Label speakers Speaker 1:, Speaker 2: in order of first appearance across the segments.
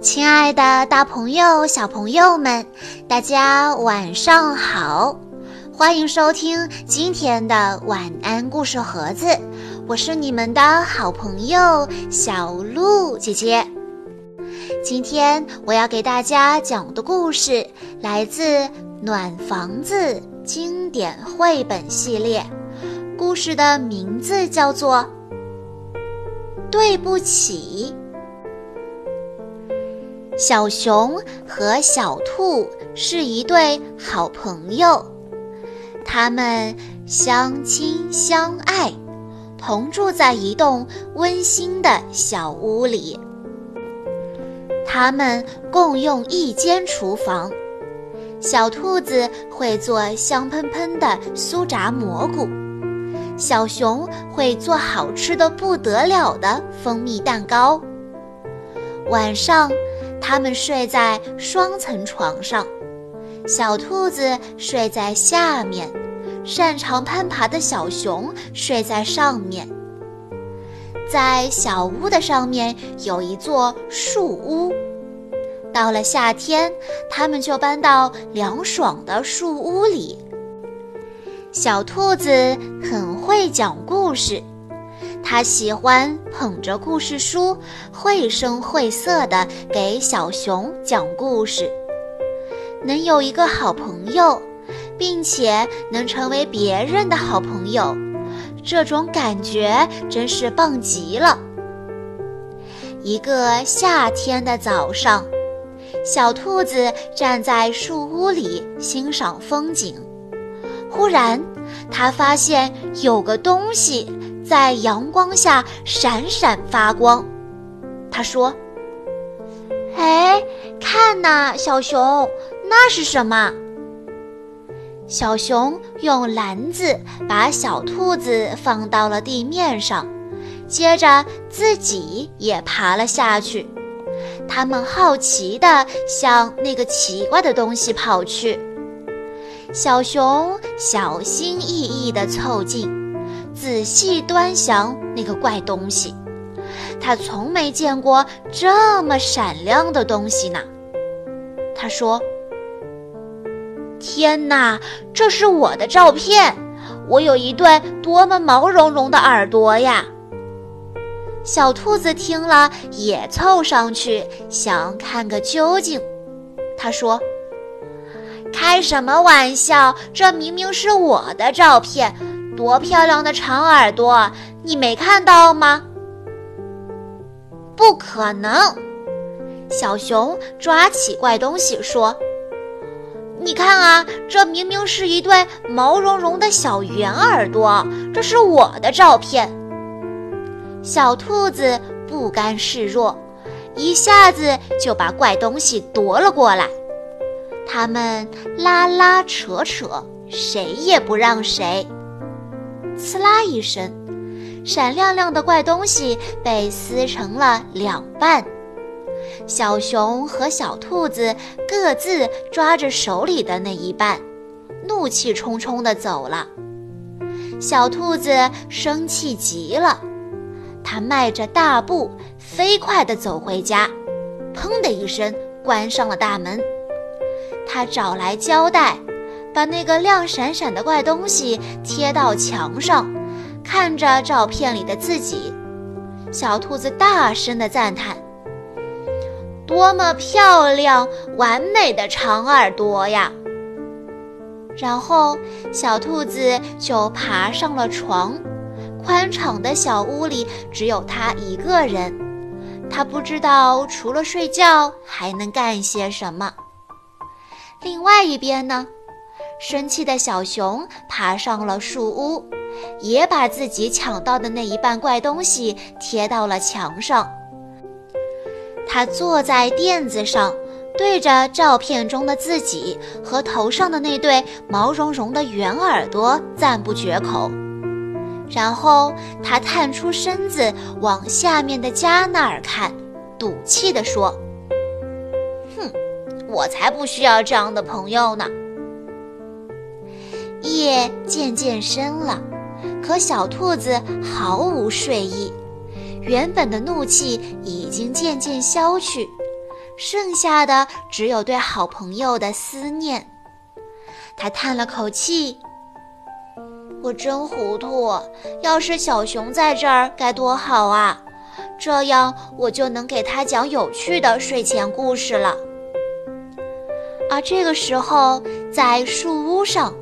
Speaker 1: 亲爱的，大朋友、小朋友们，大家晚上好！欢迎收听今天的晚安故事盒子，我是你们的好朋友小鹿姐姐。今天我要给大家讲的故事来自《暖房子》经典绘本系列，故事的名字叫做《对不起》。小熊和小兔是一对好朋友，他们相亲相爱，同住在一栋温馨的小屋里。他们共用一间厨房，小兔子会做香喷喷的酥炸蘑菇，小熊会做好吃的不得了的蜂蜜蛋糕。晚上。他们睡在双层床上，小兔子睡在下面，擅长攀爬的小熊睡在上面。在小屋的上面有一座树屋，到了夏天，他们就搬到凉爽的树屋里。小兔子很会讲故事。他喜欢捧着故事书，绘声绘色地给小熊讲故事。能有一个好朋友，并且能成为别人的好朋友，这种感觉真是棒极了。一个夏天的早上，小兔子站在树屋里欣赏风景，忽然，它发现有个东西。在阳光下闪闪发光，他说：“
Speaker 2: 哎，看呐，小熊，那是什么？”
Speaker 1: 小熊用篮子把小兔子放到了地面上，接着自己也爬了下去。他们好奇地向那个奇怪的东西跑去。小熊小心翼翼地凑近。仔细端详那个怪东西，他从没见过这么闪亮的东西呢。他说：“
Speaker 2: 天哪，这是我的照片！我有一对多么毛茸茸的耳朵呀！”
Speaker 1: 小兔子听了也凑上去想看个究竟。他说：“
Speaker 2: 开什么玩笑？这明明是我的照片！”多漂亮的长耳朵，你没看到吗？
Speaker 1: 不可能！小熊抓起怪东西说：“
Speaker 2: 你看啊，这明明是一对毛茸茸的小圆耳朵，这是我的照片。”
Speaker 1: 小兔子不甘示弱，一下子就把怪东西夺了过来。他们拉拉扯扯，谁也不让谁。刺啦一声，闪亮亮的怪东西被撕成了两半。小熊和小兔子各自抓着手里的那一半，怒气冲冲地走了。小兔子生气极了，它迈着大步飞快地走回家，砰的一声关上了大门。它找来胶带。把那个亮闪闪的怪东西贴到墙上，看着照片里的自己，小兔子大声地赞叹：“
Speaker 2: 多么漂亮、完美的长耳朵呀！”
Speaker 1: 然后，小兔子就爬上了床。宽敞的小屋里只有它一个人，它不知道除了睡觉还能干些什么。另外一边呢？生气的小熊爬上了树屋，也把自己抢到的那一半怪东西贴到了墙上。他坐在垫子上，对着照片中的自己和头上的那对毛茸茸的圆耳朵赞不绝口。然后他探出身子往下面的家那儿看，赌气地说：“
Speaker 2: 哼，我才不需要这样的朋友呢。”
Speaker 1: 夜渐渐深了，可小兔子毫无睡意，原本的怒气已经渐渐消去，剩下的只有对好朋友的思念。他叹了口气：“
Speaker 2: 我真糊涂，要是小熊在这儿该多好啊！这样我就能给他讲有趣的睡前故事了。”
Speaker 1: 而这个时候，在树屋上，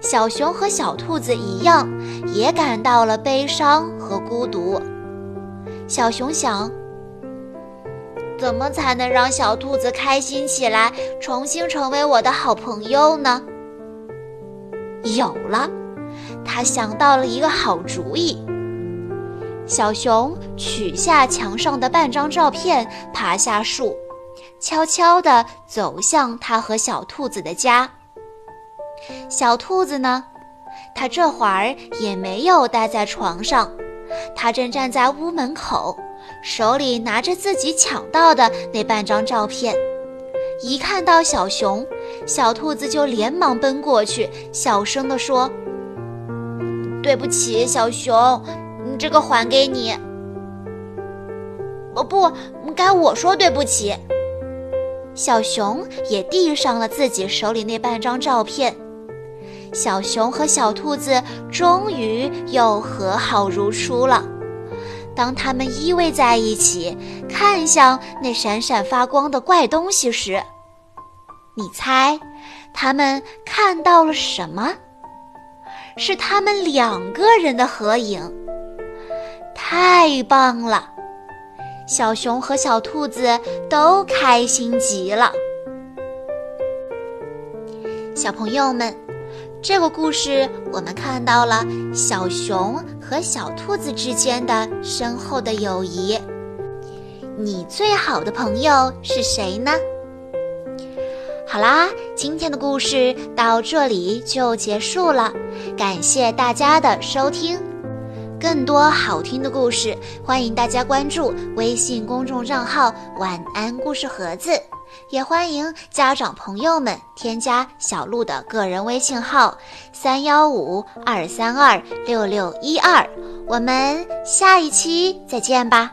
Speaker 1: 小熊和小兔子一样，也感到了悲伤和孤独。小熊想：
Speaker 2: 怎么才能让小兔子开心起来，重新成为我的好朋友呢？
Speaker 1: 有了，他想到了一个好主意。小熊取下墙上的半张照片，爬下树。悄悄地走向他和小兔子的家。小兔子呢？它这会儿也没有待在床上，它正站在屋门口，手里拿着自己抢到的那半张照片。一看到小熊，小兔子就连忙奔过去，小声地说：“
Speaker 2: 对不起，小熊，这个还给你。”“哦，不该我说对不起。”
Speaker 1: 小熊也递上了自己手里那半张照片，小熊和小兔子终于又和好如初了。当他们依偎在一起，看向那闪闪发光的怪东西时，你猜，他们看到了什么？是他们两个人的合影。太棒了！小熊和小兔子都开心极了。小朋友们，这个故事我们看到了小熊和小兔子之间的深厚的友谊。你最好的朋友是谁呢？好啦，今天的故事到这里就结束了，感谢大家的收听。更多好听的故事，欢迎大家关注微信公众账号“晚安故事盒子”，也欢迎家长朋友们添加小鹿的个人微信号“三幺五二三二六六一二”。我们下一期再见吧。